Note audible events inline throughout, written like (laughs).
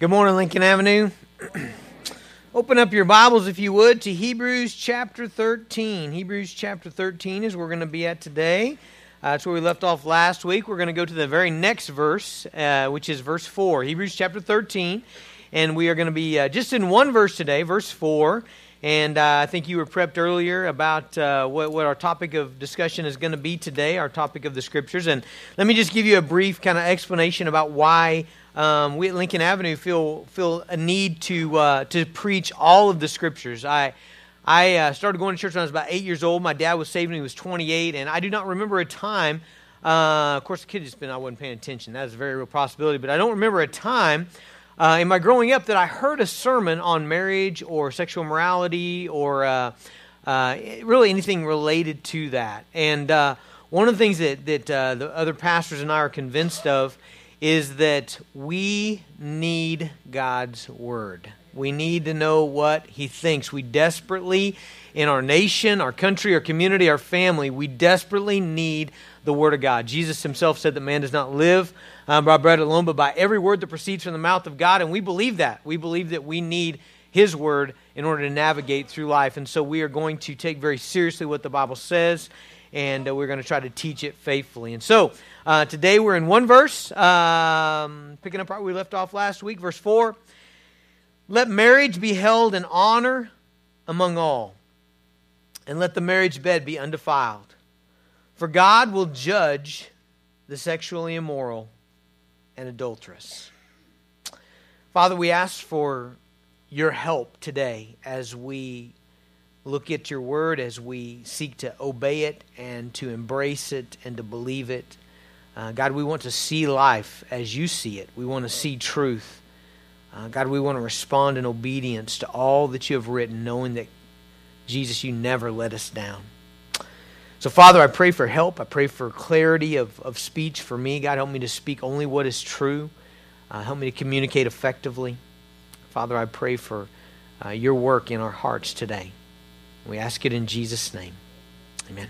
Good morning, Lincoln Avenue. (clears throat) Open up your Bibles, if you would, to Hebrews chapter 13. Hebrews chapter 13 is where we're going to be at today. Uh, that's where we left off last week. We're going to go to the very next verse, uh, which is verse 4. Hebrews chapter 13. And we are going to be uh, just in one verse today, verse 4. And uh, I think you were prepped earlier about uh, what, what our topic of discussion is going to be today, our topic of the scriptures. And let me just give you a brief kind of explanation about why um, we at Lincoln Avenue feel feel a need to uh, to preach all of the scriptures. I I uh, started going to church when I was about eight years old. My dad was saved when he was 28, and I do not remember a time. Uh, of course, the kid just been I wasn't paying attention. That is a very real possibility, but I don't remember a time uh, in my growing up that I heard a sermon on marriage or sexual morality or uh, uh, really anything related to that. And one of the things that that the other pastors and I are convinced of is that we need God's Word. We need to know what He thinks. We desperately, in our nation, our country, our community, our family, we desperately need the Word of God. Jesus Himself said that man does not live um, by bread alone, but by every word that proceeds from the mouth of God. And we believe that. We believe that we need His Word in order to navigate through life. And so we are going to take very seriously what the Bible says, and uh, we're going to try to teach it faithfully. And so, uh, today we're in one verse, um, picking up where we left off last week, verse 4. Let marriage be held in honor among all, and let the marriage bed be undefiled. For God will judge the sexually immoral and adulterous. Father, we ask for your help today as we look at your word, as we seek to obey it and to embrace it and to believe it. Uh, God, we want to see life as you see it. We want to see truth. Uh, God, we want to respond in obedience to all that you have written, knowing that, Jesus, you never let us down. So, Father, I pray for help. I pray for clarity of, of speech for me. God, help me to speak only what is true. Uh, help me to communicate effectively. Father, I pray for uh, your work in our hearts today. We ask it in Jesus' name. Amen.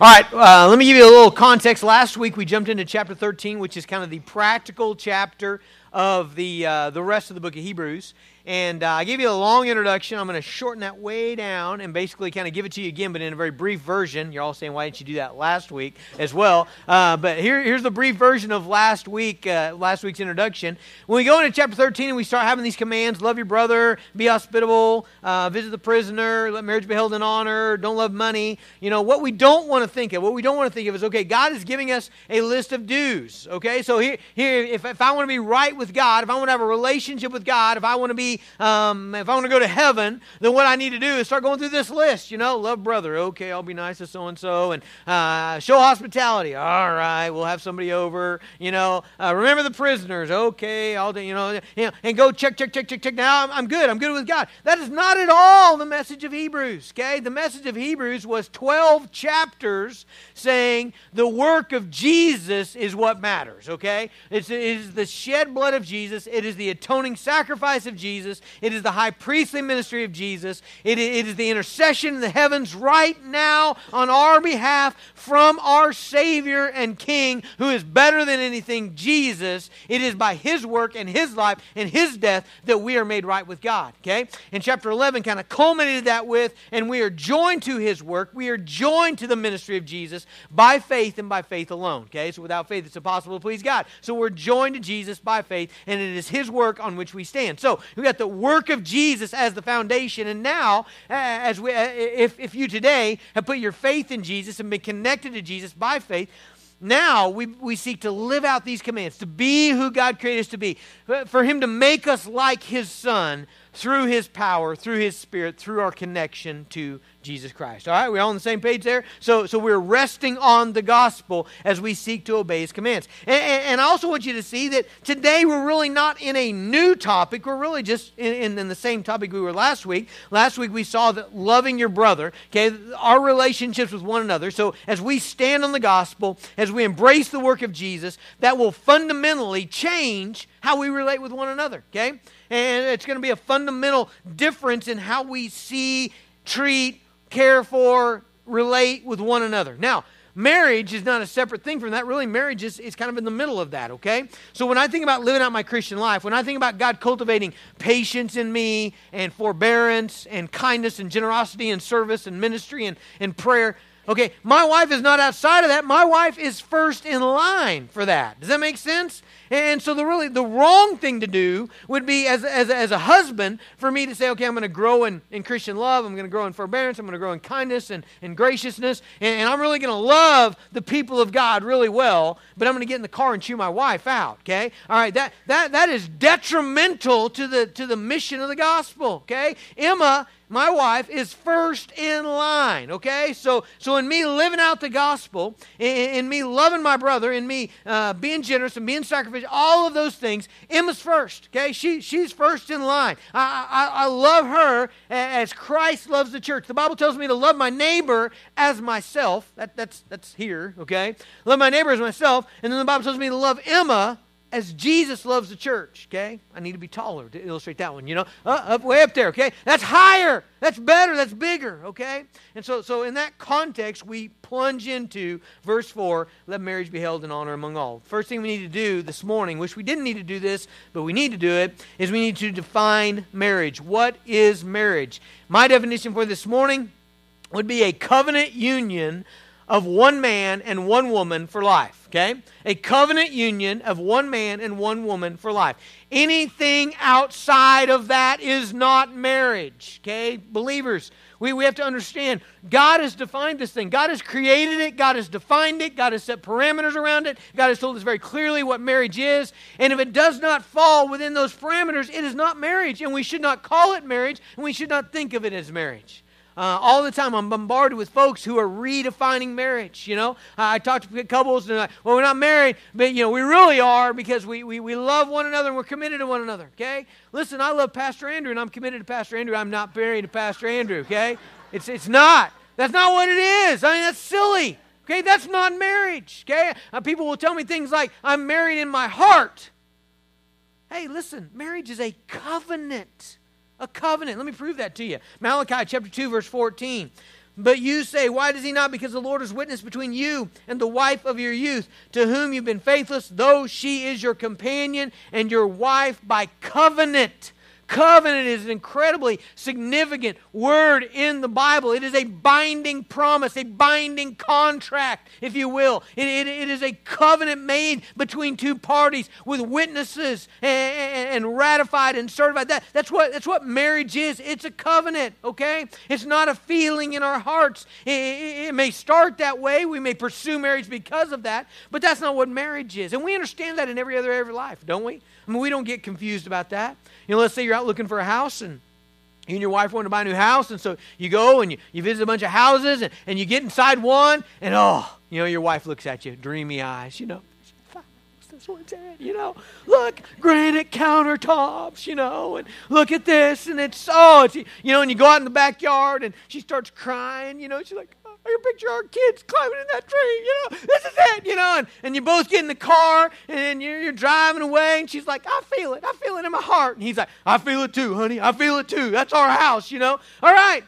All right, uh, let me give you a little context. Last week we jumped into chapter 13, which is kind of the practical chapter of the, uh, the rest of the book of Hebrews. And uh, I gave you a long introduction. I'm going to shorten that way down and basically kind of give it to you again, but in a very brief version. You're all saying, why didn't you do that last week as well? Uh, but here, here's the brief version of last week, uh, last week's introduction. When we go into chapter 13 and we start having these commands, love your brother, be hospitable, uh, visit the prisoner, let marriage be held in honor, don't love money. You know, what we don't want to think of, what we don't want to think of is, okay, God is giving us a list of dues. Okay, so here, here if, if I want to be right with God, if I want to have a relationship with God, if I want to be um, if I want to go to heaven, then what I need to do is start going through this list. You know, love brother. Okay, I'll be nice to so and so, and uh, show hospitality. All right, we'll have somebody over. You know, uh, remember the prisoners. Okay, I'll do. You know, you know, and go check, check, check, check, check. Now I'm, I'm good. I'm good with God. That is not at all the message of Hebrews. Okay, the message of Hebrews was 12 chapters saying the work of Jesus is what matters. Okay, it's, it is the shed blood of Jesus. It is the atoning sacrifice of Jesus. It is the high priestly ministry of Jesus. It, it is the intercession in the heavens right now on our behalf from our Savior and King, who is better than anything, Jesus. It is by His work and His life and His death that we are made right with God. Okay? And chapter 11 kind of culminated that with, and we are joined to His work. We are joined to the ministry of Jesus by faith and by faith alone. Okay? So without faith, it's impossible to please God. So we're joined to Jesus by faith, and it is His work on which we stand. So we got the work of Jesus as the foundation. And now, uh, as we, uh, if, if you today have put your faith in Jesus and been connected to Jesus by faith, now we, we seek to live out these commands, to be who God created us to be, uh, for Him to make us like His Son through His power, through His Spirit, through our connection to Jesus Christ. All right, we're all on the same page there? So, so we're resting on the gospel as we seek to obey his commands. And, and I also want you to see that today we're really not in a new topic. We're really just in, in the same topic we were last week. Last week we saw that loving your brother, okay, our relationships with one another. So as we stand on the gospel, as we embrace the work of Jesus, that will fundamentally change how we relate with one another, okay? And it's going to be a fundamental difference in how we see, treat, care for, relate with one another. Now, marriage is not a separate thing from that. Really, marriage is, is kind of in the middle of that, okay? So when I think about living out my Christian life, when I think about God cultivating patience in me and forbearance and kindness and generosity and service and ministry and, and prayer, Okay, my wife is not outside of that. My wife is first in line for that. Does that make sense? And so the really the wrong thing to do would be as, as, as a husband for me to say, okay, I'm going to grow in, in Christian love. I'm going to grow in forbearance. I'm going to grow in kindness and, and graciousness. And, and I'm really going to love the people of God really well, but I'm going to get in the car and chew my wife out. Okay? All right, that, that, that is detrimental to the, to the mission of the gospel. Okay? Emma my wife is first in line okay? So so in me living out the gospel in, in me loving my brother in me uh, being generous and being sacrificial all of those things emma's first okay? She, she's first in line. I, I, I love her as christ loves the church. The bible tells me to love my neighbor as myself. That, that's that's here okay? Love my neighbor as myself. And then the bible tells me to love emma as Jesus loves the church, okay? I need to be taller to illustrate that one, you know? Uh, up way up there, okay? That's higher. That's better. That's bigger, okay? And so so in that context, we plunge into verse 4, let marriage be held in honor among all. First thing we need to do this morning, which we didn't need to do this, but we need to do it, is we need to define marriage. What is marriage? My definition for this morning would be a covenant union of one man and one woman for life, okay? A covenant union of one man and one woman for life. Anything outside of that is not marriage, okay? Believers, we, we have to understand God has defined this thing. God has created it, God has defined it, God has set parameters around it, God has told us very clearly what marriage is. And if it does not fall within those parameters, it is not marriage, and we should not call it marriage, and we should not think of it as marriage. Uh, all the time, I'm bombarded with folks who are redefining marriage. You know, I talk to couples and like, well, we're not married, but you know, we really are because we, we, we love one another and we're committed to one another. Okay, listen, I love Pastor Andrew and I'm committed to Pastor Andrew. I'm not married to Pastor Andrew. Okay, it's it's not. That's not what it is. I mean, that's silly. Okay, that's not marriage. Okay, uh, people will tell me things like, "I'm married in my heart." Hey, listen, marriage is a covenant. A covenant. Let me prove that to you. Malachi chapter 2, verse 14. But you say, Why does he not? Because the Lord is witness between you and the wife of your youth, to whom you've been faithless, though she is your companion and your wife by covenant. Covenant is an incredibly significant word in the Bible. It is a binding promise, a binding contract, if you will. It, it, it is a covenant made between two parties with witnesses and, and ratified and certified. That, that's, what, that's what marriage is. It's a covenant, okay? It's not a feeling in our hearts. It, it, it may start that way. We may pursue marriage because of that, but that's not what marriage is. And we understand that in every other area of life, don't we? I mean, we don't get confused about that. You know, let's say you're out looking for a house and you and your wife want to buy a new house, and so you go and you, you visit a bunch of houses and, and you get inside one, and oh, you know, your wife looks at you, dreamy eyes, you know. That's what's at, you know. Look, granite countertops, you know, and look at this, and it's oh, it's, you know, and you go out in the backyard, and she starts crying, you know. She's like, I can picture our kids climbing in that tree, you know, this is it, you know, and, and you both get in the car and you're, you're driving away, and she's like, I feel it, I feel it in my heart. And he's like, I feel it too, honey, I feel it too. That's our house, you know. All right.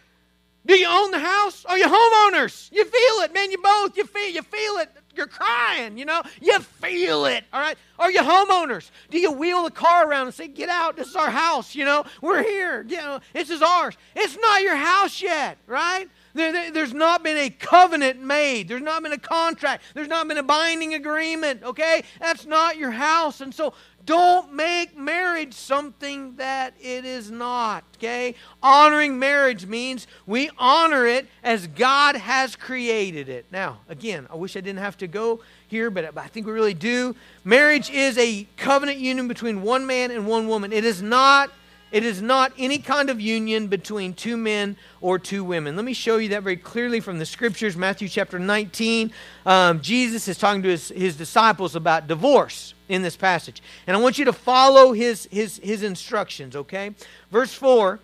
Do you own the house? Are you homeowners? You feel it, man. You both. You feel. You feel it. You're crying. You know. You feel it. All right. Are you homeowners? Do you wheel the car around and say, "Get out! This is our house." You know. We're here. You know. This is ours. It's not your house yet, right? There, there, there's not been a covenant made. There's not been a contract. There's not been a binding agreement, okay? That's not your house. And so don't make marriage something that it is not, okay? Honoring marriage means we honor it as God has created it. Now, again, I wish I didn't have to go here, but I think we really do. Marriage is a covenant union between one man and one woman. It is not it is not any kind of union between two men or two women. Let me show you that very clearly from the scriptures. Matthew chapter 19. Um, Jesus is talking to his, his disciples about divorce in this passage. And I want you to follow his, his, his instructions, okay? Verse 4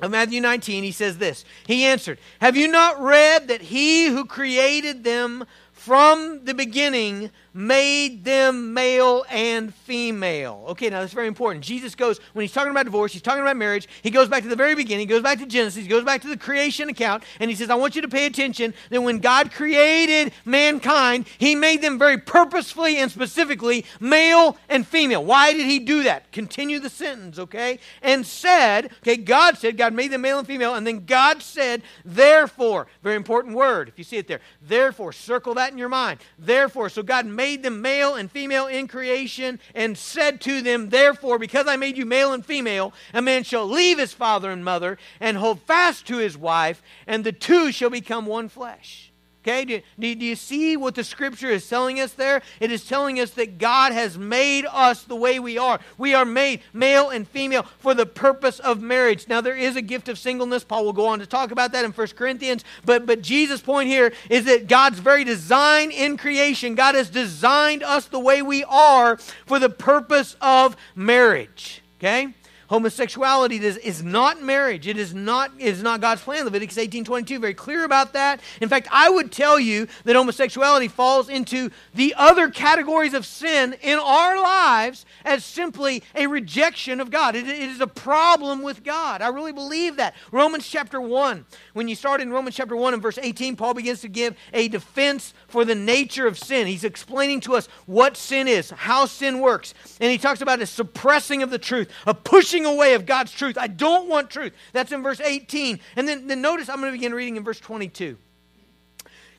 of Matthew 19, he says this He answered, Have you not read that he who created them from the beginning made them male and female. Okay, now that's very important. Jesus goes, when he's talking about divorce, he's talking about marriage, he goes back to the very beginning, he goes back to Genesis, he goes back to the creation account, and he says, I want you to pay attention that when God created mankind, he made them very purposefully and specifically male and female. Why did he do that? Continue the sentence, okay? And said, okay, God said, God made them male and female, and then God said, therefore, very important word, if you see it there, therefore, circle that in your mind. Therefore, so God made made them male and female in creation and said to them, Therefore, because I made you male and female, a man shall leave his father and mother and hold fast to his wife, and the two shall become one flesh. Okay, do, do, do, you see what the scripture is telling us there? It is telling us that God has made us the way we are. We are made male and female for the purpose of marriage. Now, there is a gift of singleness. Paul will go on to talk about that in 1 Corinthians. But, but Jesus' point here is that God's very design in creation, God has designed us the way we are for the purpose of marriage. Okay? Homosexuality is, is not marriage. It is not, it is not God's plan. Leviticus 18.22, very clear about that. In fact, I would tell you that homosexuality falls into the other categories of sin in our lives as simply a rejection of God. it, it is a problem with God. I really believe that. Romans chapter 1, when you start in Romans chapter 1 and verse 18, Paul begins to give a defense for the nature of sin. He's explaining to us what sin is, how sin works. And he talks about a suppressing of the truth, a pushing away of God's truth. I don't want truth. That's in verse 18. And then, then notice I'm going to begin reading in verse 22.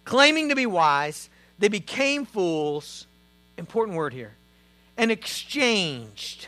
Claiming to be wise, they became fools. Important word here. And exchanged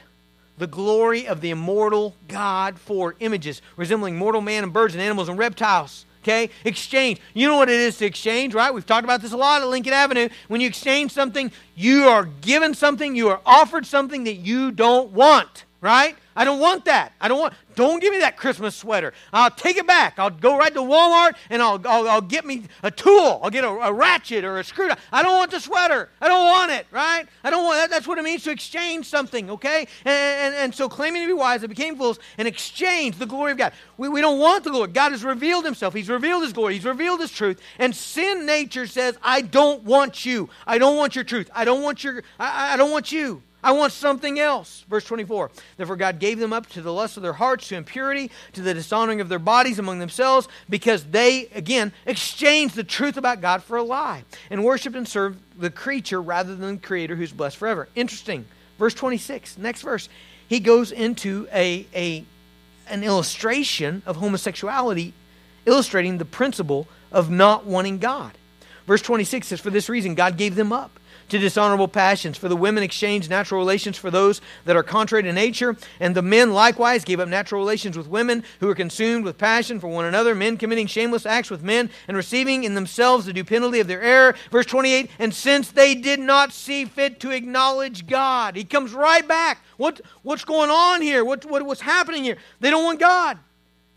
the glory of the immortal God for images resembling mortal man and birds and animals and reptiles. Okay? Exchange. You know what it is to exchange, right? We've talked about this a lot at Lincoln Avenue. When you exchange something, you are given something, you are offered something that you don't want, right? I don't want that. I don't want, don't give me that Christmas sweater. I'll take it back. I'll go right to Walmart and I'll, I'll, I'll get me a tool. I'll get a, a, ratchet or a screwdriver. I don't want the sweater. I don't want it, right? I don't want that. That's what it means to exchange something, okay? And, and, and so claiming to be wise, they became fools and exchanged the glory of God. We, we don't want the glory. God has revealed himself. He's revealed his glory. He's revealed his truth. And sin nature says, I don't want you. I don't want your truth. I don't want your, I, I don't want you. I want something else. Verse 24. Therefore, God gave them up to the lust of their hearts, to impurity, to the dishonoring of their bodies among themselves, because they, again, exchanged the truth about God for a lie and worshiped and served the creature rather than the Creator who's blessed forever. Interesting. Verse 26, next verse. He goes into a, a, an illustration of homosexuality, illustrating the principle of not wanting God. Verse 26 says, For this reason, God gave them up to dishonorable passions. For the women exchanged natural relations for those that are contrary to nature, and the men likewise gave up natural relations with women who were consumed with passion for one another, men committing shameless acts with men and receiving in themselves the due penalty of their error. Verse 28 And since they did not see fit to acknowledge God, he comes right back. What, what's going on here? What, what, what's happening here? They don't want God.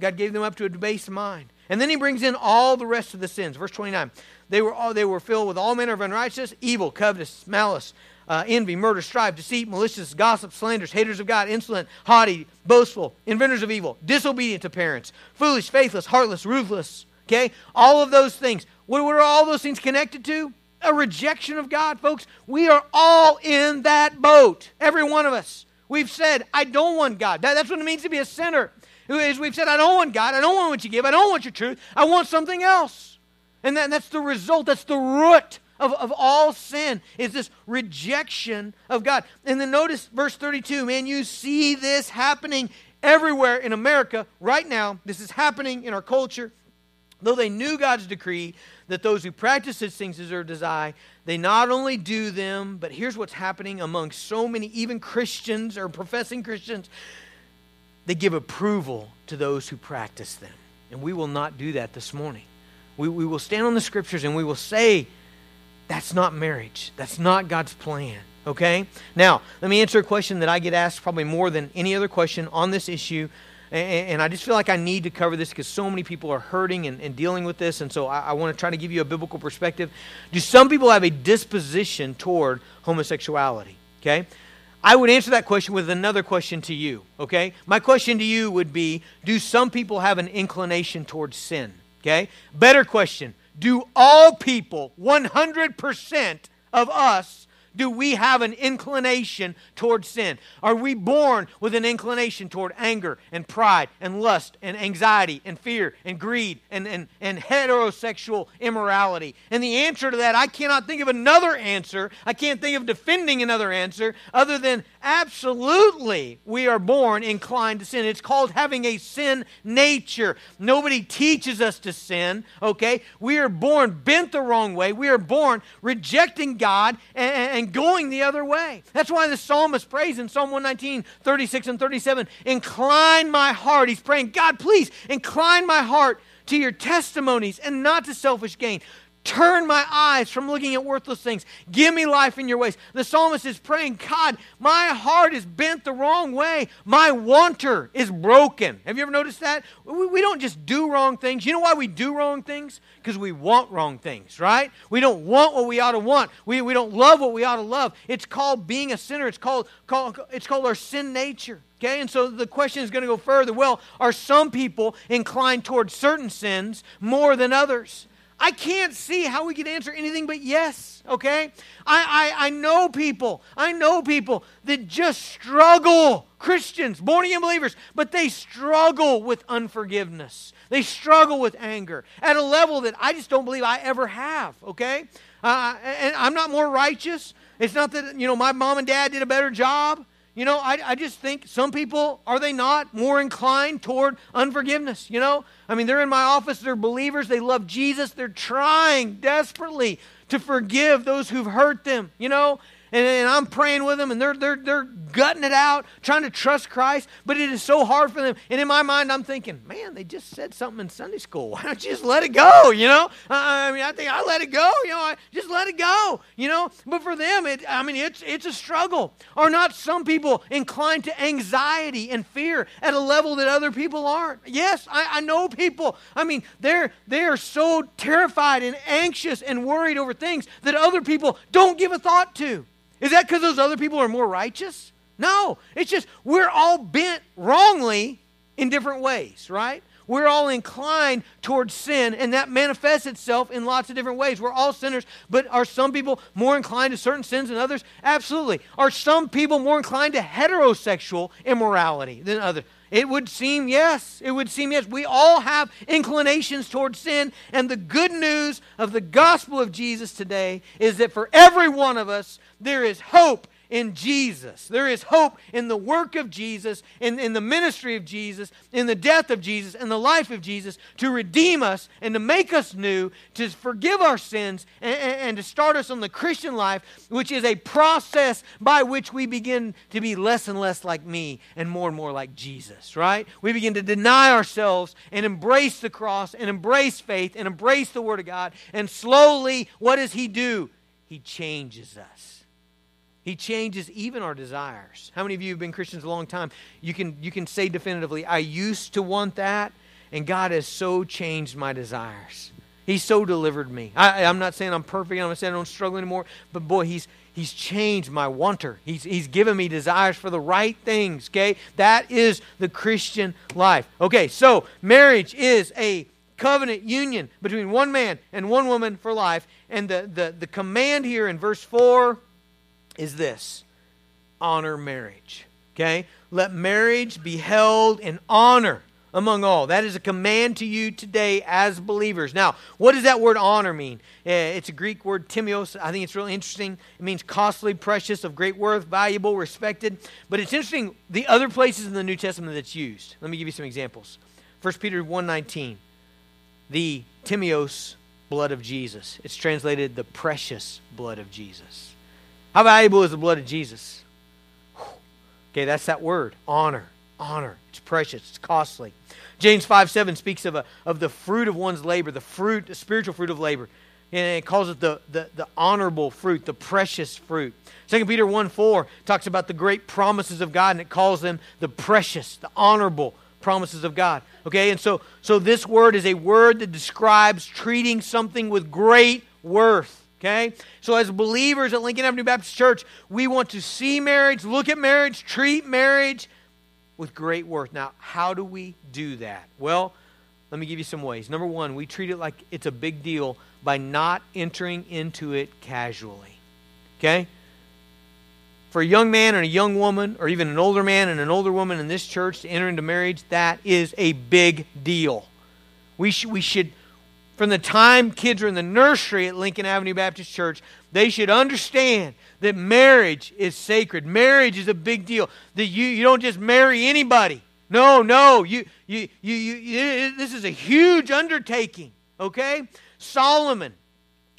God gave them up to a debased mind. And then he brings in all the rest of the sins. Verse 29. They were, all, they were filled with all manner of unrighteousness, evil, covetous, malice, uh, envy, murder, strife, deceit, malicious, gossip, slanders, haters of God, insolent, haughty, boastful, inventors of evil, disobedient to parents, foolish, faithless, heartless, ruthless. Okay? All of those things. What, what are all those things connected to? A rejection of God, folks. We are all in that boat. Every one of us. We've said, I don't want God. That, that's what it means to be a sinner. As we've said, I don't want God. I don't want what you give. I don't want your truth. I want something else. And, that, that's the result, that's the root of, of all sin, is this rejection of God. And then notice verse 32, man, you see this happening everywhere in America right now. This is happening in our culture. Though they knew God's decree that those who practice such things deserve to die, they not only do them, but here's what's happening among so many, even Christians or professing Christians, they give approval to those who practice them. And we will not do that this morning. We, we will stand on the scriptures and we will say, that's not marriage. That's not God's plan. Okay? Now, let me answer a question that I get asked probably more than any other question on this issue. And, and I just feel like I need to cover this because so many people are hurting and, and dealing with this. And so I, I want to try to give you a biblical perspective. Do some people have a disposition toward homosexuality? Okay? I would answer that question with another question to you. Okay? My question to you would be Do some people have an inclination towards sin? Okay? Better question do all people, 100% of us, do we have an inclination toward sin? Are we born with an inclination toward anger and pride and lust and anxiety and fear and greed and, and, and heterosexual immorality? And the answer to that, I cannot think of another answer. I can't think of defending another answer other than absolutely we are born inclined to sin. It's called having a sin nature. Nobody teaches us to sin, okay? We are born bent the wrong way. We are born rejecting God and, and going the other way. That's why the psalmist prays in Psalm 119, 36 and 37 Incline my heart. He's praying, God, please incline my heart to your testimonies and not to selfish gain. Turn my eyes from looking at worthless things. Give me life in your ways. The psalmist is praying, God, my heart is bent the wrong way. My wanter is broken. Have you ever noticed that? We, we don't just do wrong things. You know why we do wrong things? Because we want wrong things, right? We don't want what we ought to want. We, we don't love what we ought to love. It's called being a sinner. It's called, called, it's called our sin nature. Okay, and so the question is going to go further. Well, are some people inclined towards certain sins more than others? I can't see how we could answer anything but yes, okay? I, I, I know people, I know people that just struggle, Christians, born again believers, but they struggle with unforgiveness. They struggle with anger at a level that I just don't believe I ever have, okay? Uh, and I'm not more righteous. It's not that, you know, my mom and dad did a better job. You know, I, I just think some people, are they not more inclined toward unforgiveness? You know, I mean, they're in my office, they're believers, they love Jesus, they're trying desperately to forgive those who've hurt them, you know, and, and, I'm praying with them, and they're, they're, they're gutting it out, trying to trust Christ, but it is so hard for them. And in my mind, I'm thinking, man, they just said something in Sunday school. (laughs) Why don't you just let it go, you know? I mean, I think I let it go, you know, I just let it go, you know? But for them, it, I mean, it's, it's a struggle. Are not some people inclined to anxiety and fear at a level that other people aren't? Yes, I, I know people. I mean, they're, they are so terrified and anxious and worried over things that other people don't give a thought to. Is that because those other people are more righteous? No. It's just we're all bent wrongly in different ways, right? We're all inclined towards sin, and that manifests itself in lots of different ways. We're all sinners, but are some people more inclined to certain sins than others? Absolutely. Are some people more inclined to heterosexual immorality than others? It would seem yes. It would seem yes. We all have inclinations towards sin, and the good news of the gospel of Jesus today is that for every one of us, there is hope in Jesus. There is hope in the work of Jesus, in, in the ministry of Jesus, in the death of Jesus, in the life of Jesus to redeem us and to make us new, to forgive our sins, and, and, to start us on the Christian life, which is a process by which we begin to be less and less like me and more and more like Jesus, right? We begin to deny ourselves and embrace the cross and embrace faith and embrace the Word of God. And slowly, what does He do? He changes us. He changes even our desires. How many of you have been Christians a long time? You can, you can say definitively, I used to want that, and God has so changed my desires. He's so delivered me. I, am not saying I'm perfect. I'm not saying I don't struggle anymore. But boy, he's, he's changed my wanter. He's, he's given me desires for the right things. Okay? That is the Christian life. Okay, so marriage is a covenant union between one man and one woman for life. And the, the, the command here in verse 4 is this honor marriage. Okay? Let marriage be held in honor among all. That is a command to you today as believers. Now, what does that word honor mean? Eh, it's a Greek word, timios. I think it's really interesting. It means costly, precious, of great worth, valuable, respected. But it's interesting the other places in the New Testament that's used. Let me give you some examples. 1 Peter 1.19, the timios blood of Jesus. It's translated the precious blood of Jesus. How valuable is the blood of Jesus? Okay, that's that word honor. Honor. It's precious, it's costly. James 5 7 speaks of, a, of the fruit of one's labor, the fruit, the spiritual fruit of labor. And it calls it the, the, the honorable fruit, the precious fruit. 2 Peter 1 4 talks about the great promises of God, and it calls them the precious, the honorable promises of God. Okay, and so, so this word is a word that describes treating something with great worth. Okay? So, as believers at Lincoln Avenue Baptist Church, we want to see marriage, look at marriage, treat marriage with great worth. Now, how do we do that? Well, let me give you some ways. Number one, we treat it like it's a big deal by not entering into it casually. Okay? For a young man and a young woman, or even an older man and an older woman in this church to enter into marriage, that is a big deal. We, sh- we should, from the time kids are in the nursery at Lincoln Avenue Baptist Church, they should understand that marriage is sacred. Marriage is a big deal. That you, you don't just marry anybody. No, no. You, you, you, you, this is a huge undertaking, okay? Solomon,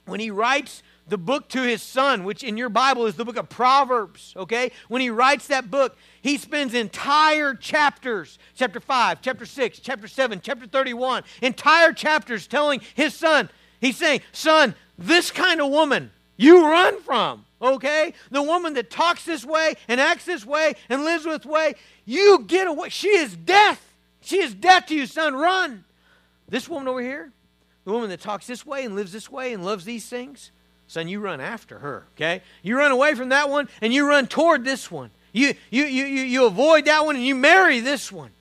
when he writes the book to his son, which in your Bible is the book of Proverbs, okay? When he writes that book, he spends entire chapters, chapter 5, chapter 6, chapter 7, chapter 31, entire chapters telling his son, he's saying, Son, this kind of woman you run from, okay? The woman that talks this way and acts this way and lives this way, you get away. She is death. She is death to you, son. Run. This woman over here, the woman that talks this way and lives this way and loves these things, son, you run after her, okay? You run away from that one and you run toward this one. You, you, you, you, you avoid that one and you marry this one,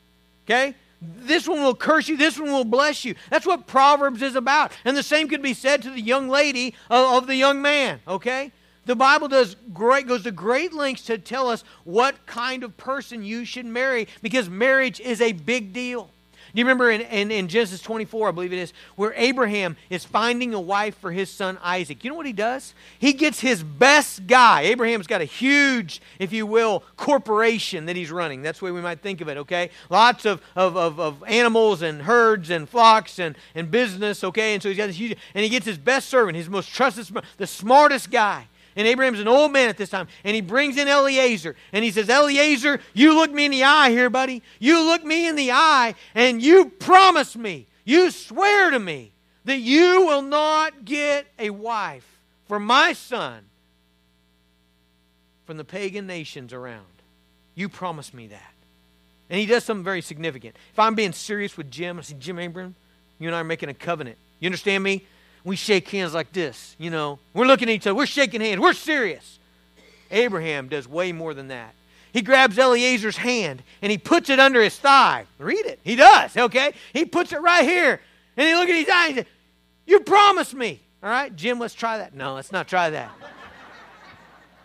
okay? This one will curse you. This one will bless you. That's what Proverbs is about. And the same could be said to the young lady of, of the young man, okay? The Bible does great, goes to great lengths to tell us what kind of person you should marry because marriage is a big deal. Do you remember in, in, in, Genesis 24, I believe it is, where Abraham is finding a wife for his son Isaac? You know what he does? He gets his best guy. Abraham's got a huge, if you will, corporation that he's running. That's the way we might think of it, okay? Lots of, of, of, of animals and herds and flocks and, and business, okay? And so he's got this huge, and he gets his best servant, his most trusted, the smartest guy. And Abraham's an old man at this time. And he brings in Eliezer. And he says, Eliezer, you look me in the eye here, buddy. You look me in the eye and you promise me, you swear to me that you will not get a wife for my son from the pagan nations around. You promise me that. And he does something very significant. If I'm being serious with Jim, I say, Jim Abraham, you and I are making a covenant. You understand me? We shake hands like this, you know. We're looking at each other. We're shaking hands. We're serious. Abraham does way more than that. He grabs Eliezer's hand and he puts it under his thigh. Read it. He does, okay? He puts it right here. And he look at his eyes and says, You promised me. All right, Jim, let's try that. No, let's not try that.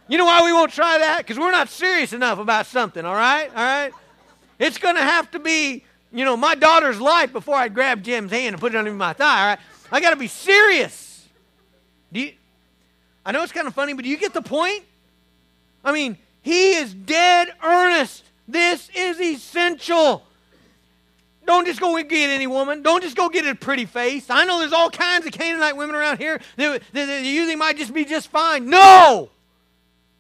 you know why we won't try that? Because we're not serious enough about something, all right? All right? It's going to have to be, you know, my daughter's life before I grab Jim's hand and put it under my thigh, all right? I got to be serious. Do you, I know it's kind of funny, but do you get the point? I mean, he is dead earnest. This is essential. Don't just go get any woman. Don't just go get a pretty face. I know there's all kinds of Canaanite women around here that, that, that might just be just fine. No!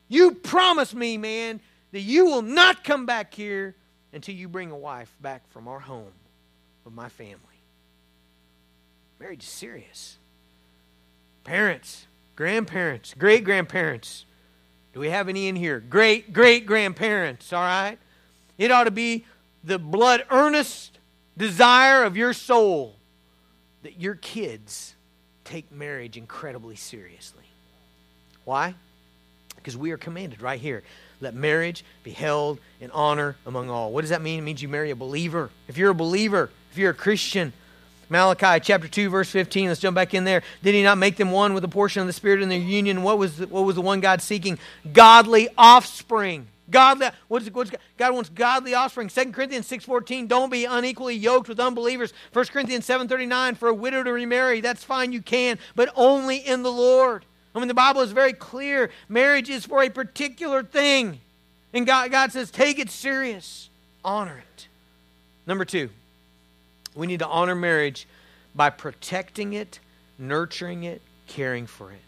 You promise me, man, that you will not come back here until you bring a wife back from our home with my family. Marriage is serious. Parents, grandparents, great grandparents. Do we have any in here? Great great grandparents, all right? It ought to be the blood earnest desire of your soul that your kids take marriage incredibly seriously. Why? Because we are commanded right here. Let marriage be held in honor among all. What does that mean? It means you marry a believer. If you're a believer, if you're a Christian, Malachi chapter 2, verse 15. Let's jump back in there. Did he not make them one with a portion of the Spirit in their union? What was the, what was the one God seeking? Godly offspring. Godly, what's, what's, God wants godly offspring. 2 Corinthians 6.14, don't be unequally yoked with unbelievers. 1 Corinthians 7.39, for a widow to remarry, that's fine, you can, but only in the Lord. I mean, the Bible is very clear. Marriage is for a particular thing. And God, God says, take it serious. Honor it. Number two, we need to honor marriage by protecting it, nurturing it, caring for it.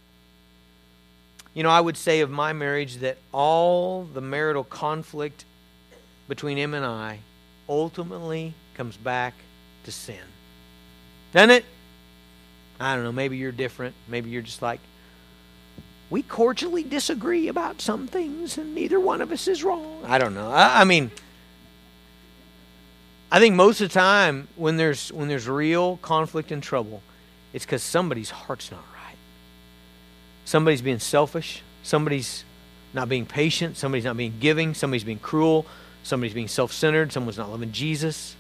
You know, I would say of my marriage that all the marital conflict between him and I ultimately comes back to sin. Doesn't it? I don't know. Maybe you're different. Maybe you're just like, we cordially disagree about some things and neither one of us is wrong. I don't know. I, I mean, I think most of the time when there's when there's real conflict and trouble, it's because somebody's heart's not right. Somebody's being selfish. Somebody's not being patient. Somebody's not being giving. Somebody's being cruel. Somebody's being self-centered. Someone's not loving Jesus.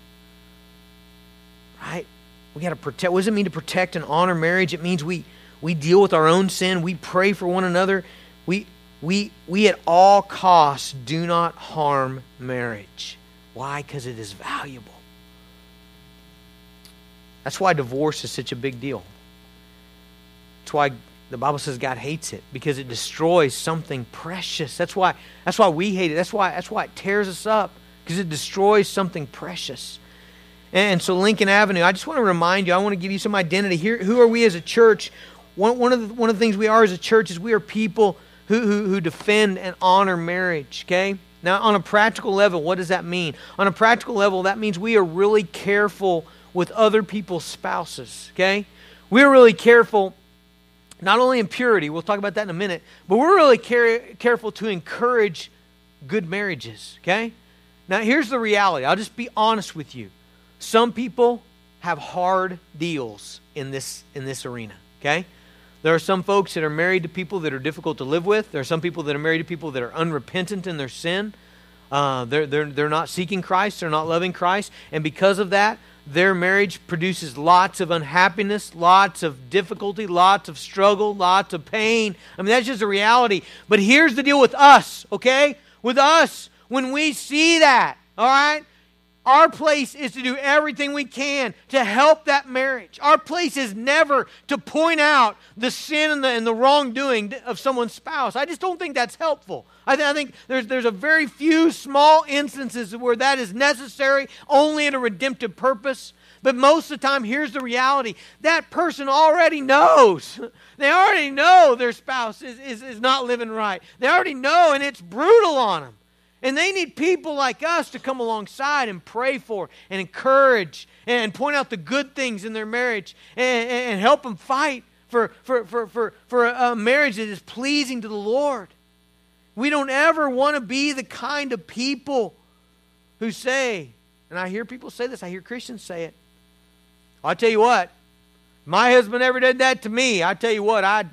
Right? we got to protect. What does it mean to protect and honor marriage? It means we we deal with our own sin. We pray for one another. We we we at all costs do not harm marriage. Why? Because it is valuable. That's why divorce is such a big deal. That's why the Bible says God hates it because it destroys something precious. That's why that's why we hate it. That's why that's why it tears us up because it destroys something precious. And so Lincoln Avenue, I just want to remind you, I want to give you some identity here. Who are we as a church? One, one, of the, one of the things we are as a church is we are people who, who, who defend and honor marriage, okay? Now, on a practical level, what does that mean? On a practical level, that means we are really careful with other people's spouses, okay? We're really careful, not only in purity, we'll talk about that in a minute, but we're really care- careful to encourage good marriages, okay? Now, here's the reality. I'll just be honest with you. Some people have hard deals in this, in this arena, okay? There are some folks that are married to people that are difficult to live with. There are some people that are married to people that are unrepentant in their sin. Uh, they're, they're, they're not seeking Christ, they're not loving Christ. And because of that, their marriage produces lots of unhappiness, lots of difficulty, lots of struggle, lots of pain. I mean, that's just a reality. But here's the deal with us, okay? With us, when we see that, all right? Our place is to do everything we can to help that marriage. Our place is never to point out the sin and the, and the wrongdoing of someone's spouse. I just don't think that's helpful. I, th- I think there's, there's a very few small instances where that is necessary, only in a redemptive purpose. But most of the time, here's the reality that person already knows. (laughs) They already know their spouse is, is, is not living right. They already know, and it's brutal on them. And they need people like us to come alongside and pray for and encourage and point out the good things in their marriage and, and help them fight for, for, for, for, for a marriage that is pleasing to the Lord. We don't ever want to be the kind of people who say, and I hear people say this, I hear Christians say it. I tell you what, my husband ever did that to me, I tell you what, I'd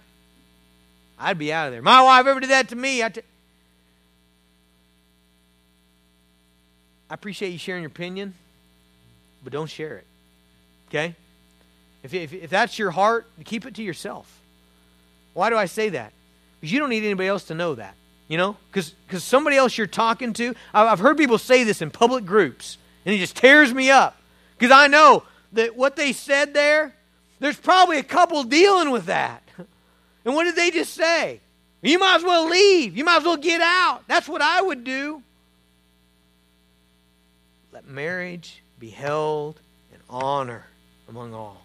I'd be out of there. My wife ever did that to me, I appreciate you sharing your opinion, but don't share it. Okay? If, if, if that's your heart, keep it to yourself. Why do I say that? Because you don't need anybody else to know that. You know? Because somebody else you're talking to, I've heard people say this in public groups, and it just tears me up. Because I know that what they said there, there's probably a couple dealing with that. And what did they just say? You might as well leave. You might as well get out. That's what I would do. Marriage be held in honor among all.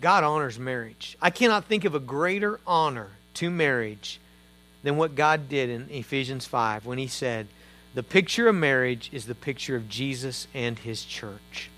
God honors marriage. I cannot think of a greater honor to marriage than what God did in Ephesians 5 when he said, The picture of marriage is the picture of Jesus and his church.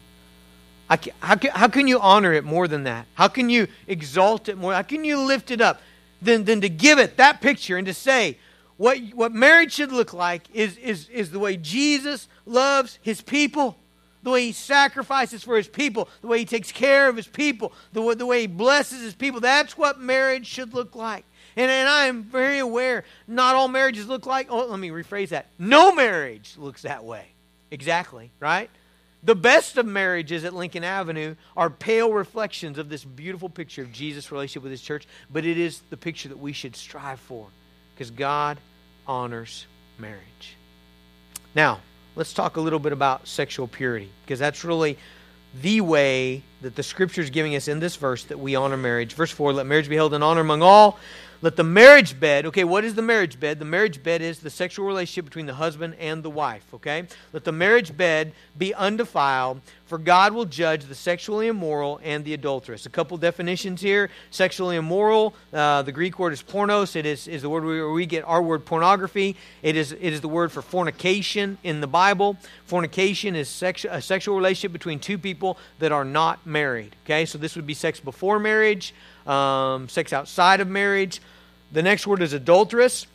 How can, how can you honor it more than that? How can you exalt it more? How can you lift it up than, than to give it that picture and to say, what, what marriage should look like is, is, is the way Jesus loves his people, the way he sacrifices for his people, the way he takes care of his people, the way, the way he blesses his people. That's what marriage should look like. And, and I am very aware not all marriages look like, oh, let me rephrase that. No marriage looks that way. Exactly, right? The best of marriages at Lincoln Avenue are pale reflections of this beautiful picture of Jesus' relationship with his church, but it is the picture that we should strive for because God honors marriage. Now, let's talk a little bit about sexual purity because that's really the way that the scripture is giving us in this verse that we honor marriage. Verse 4 Let marriage be held in honor among all let the marriage bed, okay, what is the marriage bed? The marriage bed is the sexual relationship between the husband and the wife, okay? Let the marriage bed be undefiled, for God will judge the sexually immoral and the adulterous. A couple definitions here. Sexually immoral, uh, the Greek word is pornos. It is, is the word where we get our word pornography. It is, it is the word for fornication in the Bible. Fornication is sex, a sexual relationship between two people that are not married, okay? So this would be sex before marriage um, sex outside of marriage. The next word is adulterous.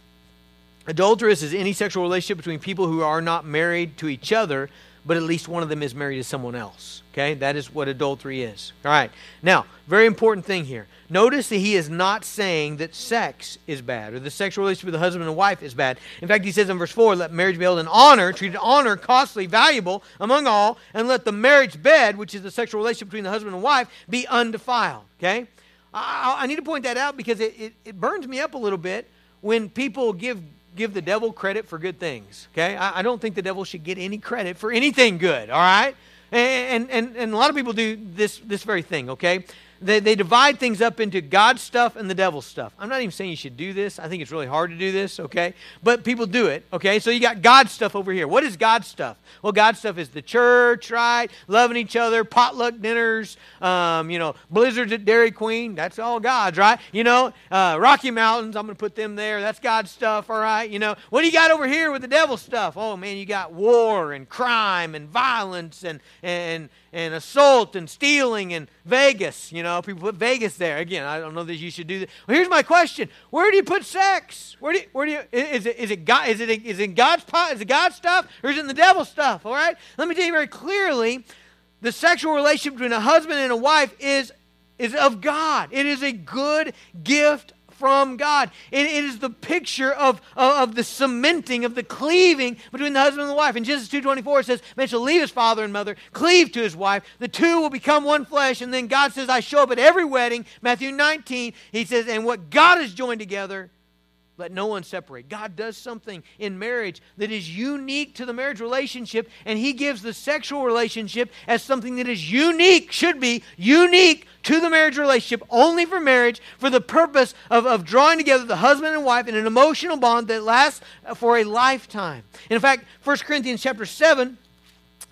Adulterous is any sexual relationship between people who are not married to each other, but at least one of them is married to someone else. Okay? That is what adultery is. All right. Now, very important thing here. Notice that he is not saying that sex is bad or the sexual relationship with the husband and wife is bad. In fact, he says in verse 4 let marriage be held in honor, treated honor, costly, valuable among all, and let the marriage bed, which is the sexual relationship between the husband and wife, be undefiled. Okay? I, I need to point that out because it, it, it burns me up a little bit when people give give the devil credit for good things. Okay, I, I, don't think the devil should get any credit for anything good. All right, and and and a lot of people do this this very thing. Okay, they, they divide things up into God stuff and the devil stuff. I'm not even saying you should do this. I think it's really hard to do this, okay? But people do it, okay? So you got God stuff over here. What is God stuff? Well, God stuff is the church, right? Loving each other, potluck dinners, um, you know, blizzards at Dairy Queen. That's all God's, right? You know, uh, Rocky Mountains, I'm going to put them there. That's God's stuff, all right? You know, what do you got over here with the devil stuff? Oh, man, you got war and crime and violence and, and, and assault and stealing and Vegas. You know, people put Vegas there. Again, I don't know that you should do that. Well, here's my question: Where do you put sex? Where do you, where do you is it is it God is it is it God's pot is it God's stuff or is it in the devil's stuff? All right. Let me tell you very clearly: the sexual relationship between a husband and a wife is is of God. It is a good gift from God. It, it is the picture of, of, of, the cementing, of the cleaving between the husband and the wife. In Genesis 2.24 it says, man shall leave his father and mother, cleave to his wife. The two will become one flesh. And then God says, I show up at every wedding. Matthew 19, he says, and what God has joined together, let no one separate. God does something in marriage that is unique to the marriage relationship, and He gives the sexual relationship as something that is unique, should be unique to the marriage relationship, only for marriage, for the purpose of, of drawing together the husband and wife in an emotional bond that lasts for a lifetime. And in fact, 1 Corinthians chapter 7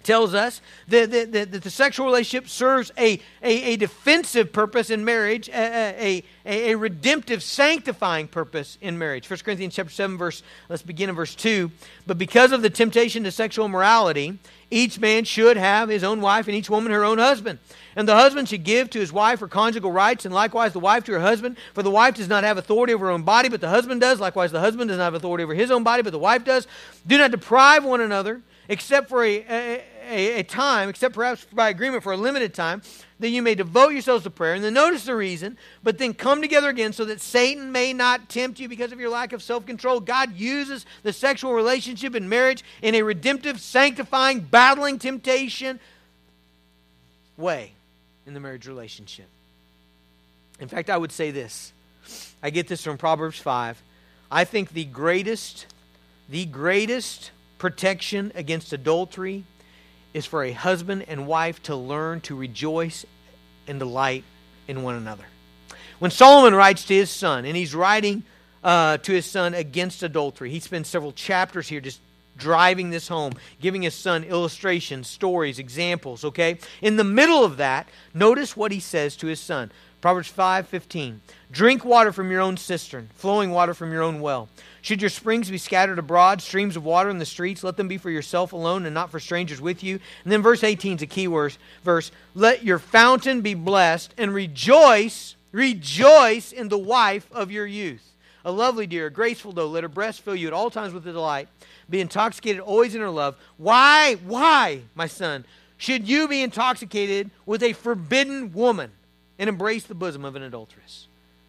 tells us that, that, that, the sexual relationship serves a, a, a defensive purpose in marriage, a, a, a, redemptive, sanctifying purpose in marriage. 1 Corinthians chapter 7, verse, let's begin in verse 2. But because of the temptation to sexual immorality, each man should have his own wife and each woman her own husband. And the husband should give to his wife her conjugal rights, and likewise the wife to her husband. For the wife does not have authority over her own body, but the husband does. Likewise, the husband does not have authority over his own body, but the wife does. Do not deprive one another except for a, a, a, a, time, except perhaps by agreement for a limited time, that you may devote yourselves to prayer. And then notice the reason, but then come together again so that Satan may not tempt you because of your lack of self control. God uses the sexual relationship in marriage in a redemptive, sanctifying, battling temptation way in the marriage relationship. In fact, I would say this. I get this from Proverbs 5. I think the greatest, the greatest protection against adultery is for a husband and wife to learn to rejoice and delight in one another. When Solomon writes to his son, and he's writing uh, to his son against adultery, he spends several chapters here just driving this home, giving his son illustrations, stories, examples, okay? In the middle of that, notice what he says to his son. Proverbs 5:15. Drink water from your own cistern, flowing water from your own well. Should your springs be scattered abroad, streams of water in the streets, let them be for yourself alone and not for strangers with you. And then verse 18 is a key verse. verse. Let your fountain be blessed and rejoice, rejoice in the wife of your youth. A lovely deer, a graceful doe, let her breast fill you at all times with delight. Be intoxicated always in her love. Why, why, my son, should you be intoxicated with a forbidden woman and embrace the bosom of an adulteress?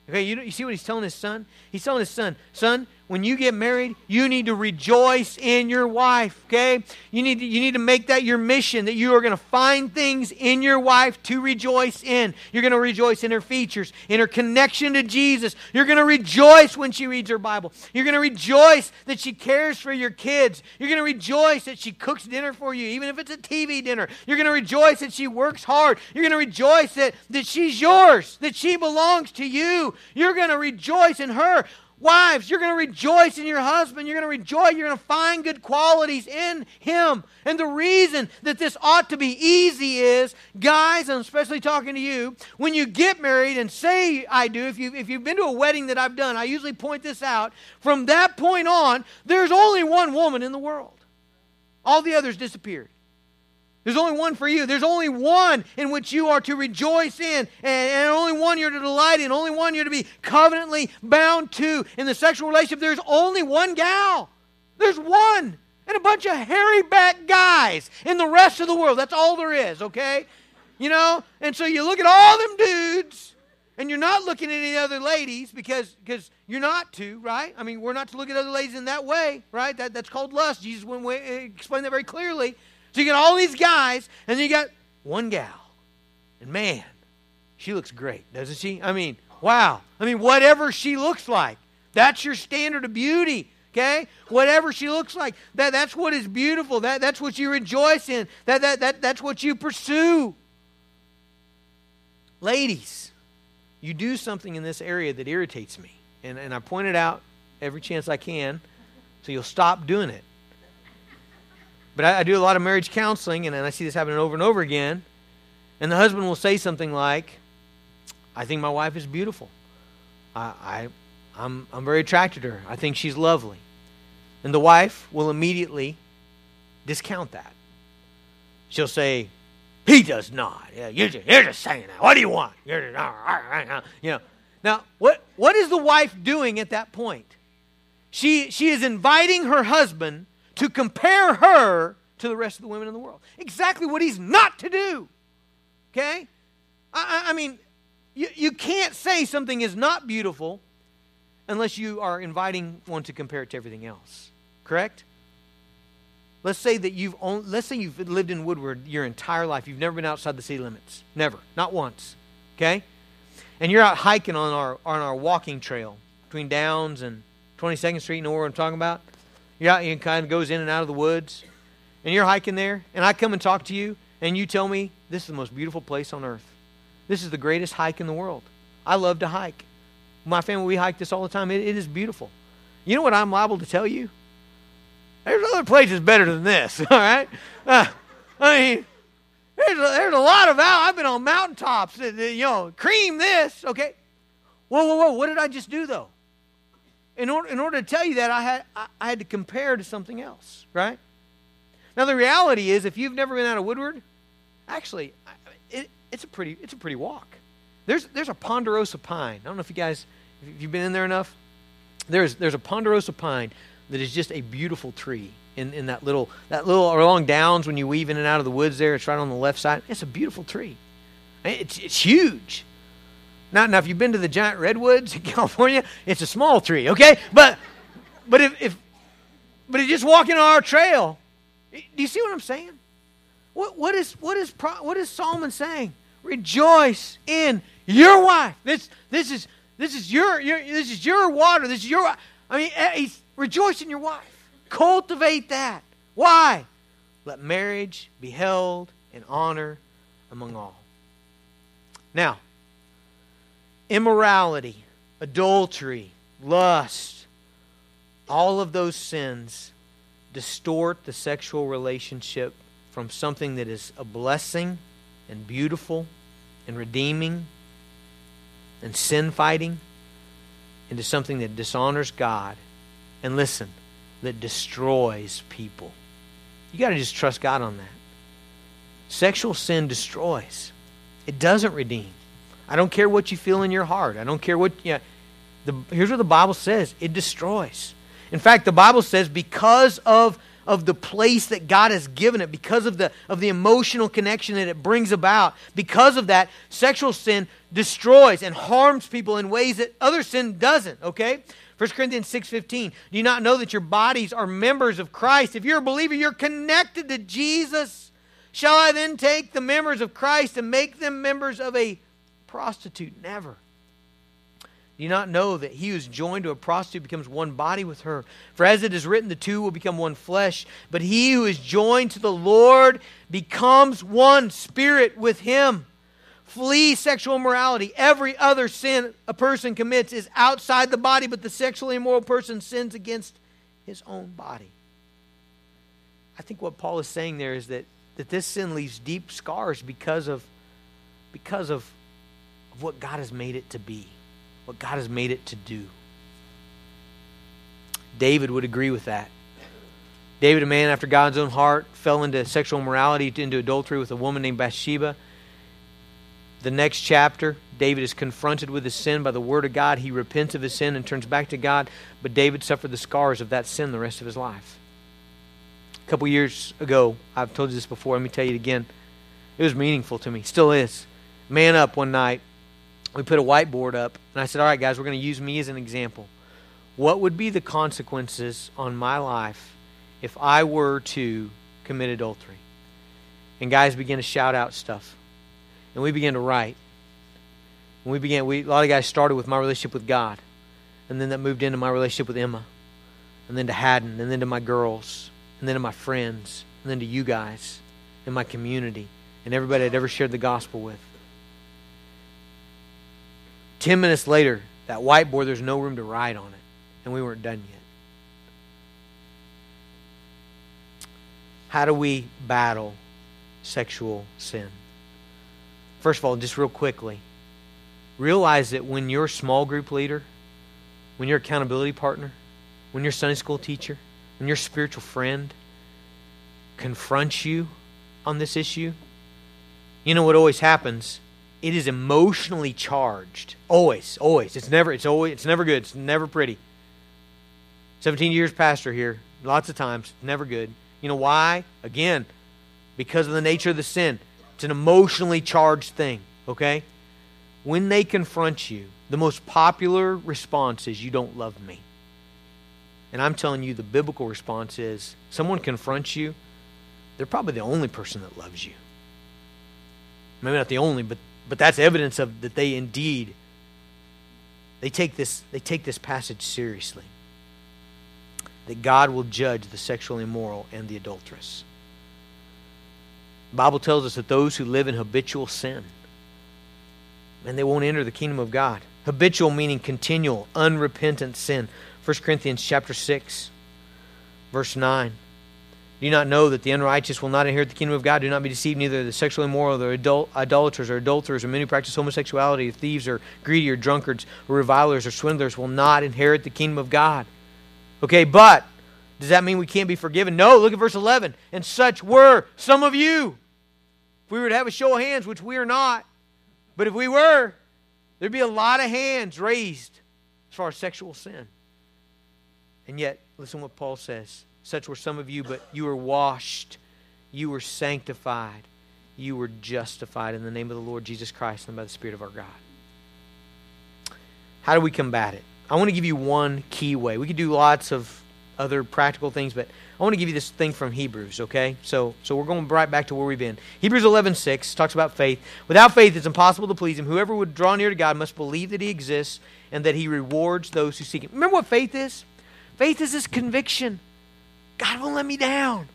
Okay, you, you see what he's telling his son? He's telling his son, son, when you get married, you need to rejoice in your wife, okay? You need to, you need to make that your mission that you are going to find things in your wife to rejoice in. You're going to rejoice in her features, in her connection to Jesus. You're going to rejoice when she reads her Bible. You're going to rejoice that she cares for your kids. You're going to rejoice that she cooks dinner for you, even if it's a TV dinner. You're going to rejoice that she works hard. You're going to rejoice that, that she's yours, that she belongs to you. You're going to rejoice in her. Wives, you're going to rejoice in your husband. You're going to rejoice. You're going to find good qualities in him. And the reason that this ought to be easy is, guys, I'm especially talking to you, when you get married and say I do, if, you, if you've been to a wedding that I've done, I usually point this out. From that point on, there's only one woman in the world, all the others disappeared. There's only one for you. There's only one in which you are to rejoice in, and, and, only one you're to delight in, only one you're to be covenantly bound to. In the sexual relationship, there's only one gal. There's one. and a bunch of hairy back guys in the rest of the world. That's all there is, okay? You know? And so you look at all them dudes, and you're not looking at any other ladies because because you're not to, right? I mean, we're not to look at other ladies in that way, right? That, that's called lust. Jesus went explained that very clearly. So you got all these guys, and then you got one gal. And man, she looks great, doesn't she? I mean, wow. I mean, whatever she looks like, that's your standard of beauty. Okay? Whatever she looks like, that, that's what is beautiful. That, that's what you rejoice in. That, that, that, that's what you pursue. Ladies, you do something in this area that irritates me. And, and I point it out every chance I can so you'll stop doing it. But I, I do a lot of marriage counseling, and, and I see this happening over and over again. And the husband will say something like, I think my wife is beautiful. I, I, I'm, I'm very attracted to her. I think she's lovely. And the wife will immediately discount that. She'll say, He does not. Yeah, you're, just, you're just saying that. What do you want? You're just, uh, uh, uh, you know. Now, what, what is the wife doing at that point? She, she is inviting her husband to compare her to the rest of the women in the world. Exactly what he's not to do. Okay? I, I mean, you, you can't say something is not beautiful unless you are inviting one to compare it to everything else. Correct? Let's say that you've only, let's say you've lived in Woodward your entire life. You've never been outside the city limits. Never. Not once. Okay? And you're out hiking on our on our walking trail between Downs and 22nd Street. You know what I'm talking about? You're out, you kind of goes in and out of the woods. And you're hiking there, and I come and talk to you, and you tell me this is the most beautiful place on earth. This is the greatest hike in the world. I love to hike. My family, we hike this all the time. It, it is beautiful. You know what I'm liable to tell you? There's other places better than this, (laughs) all right? Uh, I mean, there's a, there's a lot of out. I've been on mountaintops, that, you know, cream this, okay? Whoa, whoa, whoa. What did I just do, though? In order, in order to tell you that, I had, I, I had to compare to something else, right? Now, the reality is, if you've never been out of Woodward, actually, it, it's, a pretty, it's a pretty walk. There's, there's a ponderosa pine. I don't know if you guys, if you've been in there enough. There's, there's a ponderosa pine that is just a beautiful tree in, in that little, that little along downs when you weave in and out of the woods there. It's right on the left side. It's a beautiful tree. It's, it's huge. Now, now, if you've been to the giant redwoods in (laughs) California, it's a small tree, okay? But, but if, if but if just walking on our trail, do you see what I'm saying? What, what, is, what, is, what is Solomon saying? Rejoice in your wife. This, this, is, this, is your, your, this is your water. This is your. I mean, eh, he's, rejoice in your wife. Cultivate that. Why? Let marriage be held in honor among all. Now, immorality, adultery, lust, all of those sins distort the sexual relationship from something that is a blessing and beautiful and redeeming and sin fighting into something that dishonors God and listen, that destroys people. You got to just trust God on that. Sexual sin destroys, it doesn't redeem. I don't care what you feel in your heart. I don't care what. You know, the, here's what the Bible says it destroys. In fact, the Bible says because of of the place that God has given it, because of the, of the emotional connection that it brings about, because of that, sexual sin destroys and harms people in ways that other sin doesn't, okay? 1 Corinthians 6.15, do you not know that your bodies are members of Christ? If you're a believer, you're connected to Jesus. Shall I then take the members of Christ and make them members of a prostitute? Never. Do you not know that he who is joined to a prostitute becomes one body with her? For as it is written, the two will become one flesh. But he who is joined to the Lord becomes one spirit with him. Flee sexual immorality. Every other sin a person commits is outside the body, but the sexually immoral person sins against his own body. I think what Paul is saying there is that, that this sin leaves deep scars because of, because of, of what God has made it to be what God has made it to do. David would agree with that. David, a man after God's own heart, fell into sexual immorality, into adultery with a woman named Bathsheba. The next chapter, David is confronted with his sin by the word of God. He repents of his sin and turns back to God, but David suffered the scars of that sin the rest of his life. A couple years ago, I've told you this before, let me tell you it again. It was meaningful to me, still is. Man up one night, we put a whiteboard up, and I said, All right, guys, we're going to use me as an example. What would be the consequences on my life if I were to commit adultery? And guys began to shout out stuff. And we began to write. And we began, we, a lot of guys started with my relationship with God. And then that moved into my relationship with Emma. And then to Haddon. And then to my girls. And then to my friends. And then to you guys. And my community. And everybody I'd ever shared the gospel with. Ten minutes later, that whiteboard, there's no room to write on it. And we weren't done yet. How do we battle sexual sin? First of all, just real quickly, realize that when your small group leader, when your accountability partner, when your Sunday school teacher, when your spiritual friend confronts you on this issue, you know what always happens? It is emotionally charged. Always, always. It's never it's always it's never good. It's never pretty. 17 years pastor here, lots of times, never good. You know why? Again, because of the nature of the sin. It's an emotionally charged thing, okay? When they confront you, the most popular response is you don't love me. And I'm telling you the biblical response is someone confronts you, they're probably the only person that loves you. Maybe not the only, but but that's evidence of that they indeed they take this they take this passage seriously. That God will judge the sexually immoral and the adulteress. The Bible tells us that those who live in habitual sin, and they won't enter the kingdom of God. Habitual meaning continual, unrepentant sin. 1 Corinthians chapter 6, verse 9. Do you not know that the unrighteous will not inherit the kingdom of God? Do not be deceived, neither the sexually immoral, the adul- idolaters, or adulterers, or many who practice homosexuality, or thieves, or greedy, or drunkards, or revilers, or swindlers will not inherit the kingdom of God. Okay, but does that mean we can't be forgiven? No, look at verse 11. And such were some of you. If we were to have a show of hands, which we are not, but if we were, there'd be a lot of hands raised as far as sexual sin. And yet, listen what Paul says such were some of you, but you were washed, you were sanctified, you were justified in the name of the Lord Jesus Christ and by the Spirit of our God. How do we combat it? I want to give you one key way. We could do lots of other practical things, but I want to give you this thing from Hebrews, okay? So so we're going right back to where we've been. Hebrews 11:6 talks about faith. Without faith it's impossible to please him. Whoever would draw near to God must believe that he exists and that he rewards those who seek him. Remember what faith is? Faith is this conviction God won't let me down.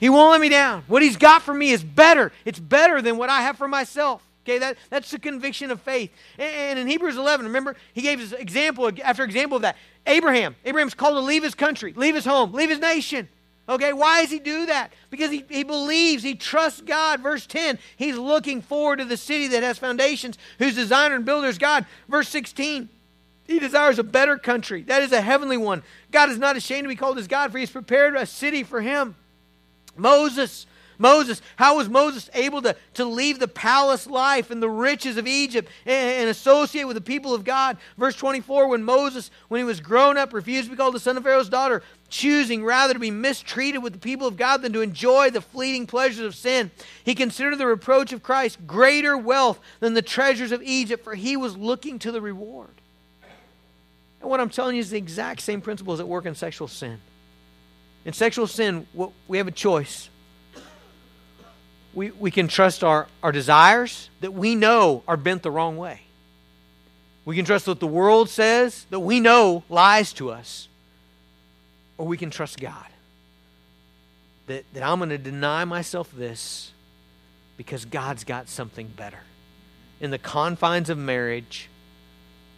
He won't let me down. What He's got for me is better. It's better than what I have for myself. Okay, that, that's the conviction of faith. And, in Hebrews 11, remember, he gave us example after example of that. Abraham. Abraham's called to leave his country, leave his home, leave his nation. Okay, why does he do that? Because he, he believes, he trusts God. Verse 10, he's looking forward to the city that has foundations, whose designer and builder is God. Verse 16, he desires a better country. That is a heavenly one. God is not ashamed to be called his God, for he has prepared a city for him. Moses, Moses, how was Moses able to, to leave the palace life and the riches of Egypt and, and, associate with the people of God? Verse 24, when Moses, when he was grown up, refused to be called the son of Pharaoh's daughter, choosing rather to be mistreated with the people of God than to enjoy the fleeting pleasures of sin. He considered the reproach of Christ greater wealth than the treasures of Egypt, for he was looking to the reward. And what I'm telling you is the exact same principles that work in sexual sin. In sexual sin, we have a choice. We, we can trust our, our desires that we know are bent the wrong way. We can trust what the world says that we know lies to us. Or we can trust God. That, that I'm going to deny myself this because God's got something better. In the confines of marriage,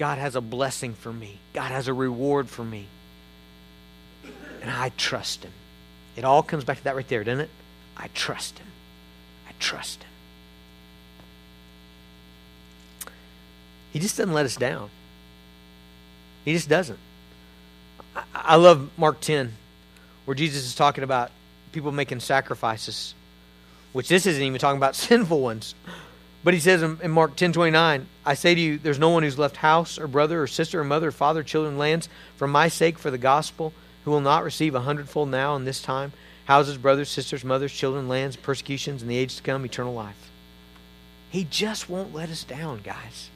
God has a blessing for me, God has a reward for me. And I trust Him. It all comes back to that right there, doesn't it? I trust Him. I trust Him. He just doesn't let us down. He just doesn't. I, I love Mark 10, where Jesus is talking about people making sacrifices, which this isn't even talking about (laughs) sinful ones. But he says in, Mark 10 29, I say to you, there's no one who's left house or brother or sister or mother or father, children, lands for my sake for the gospel who will not receive a hundredfold now in this time houses, brothers, sisters, mothers, children, lands, persecutions, and the age to come, eternal life. He just won't let us down, guys.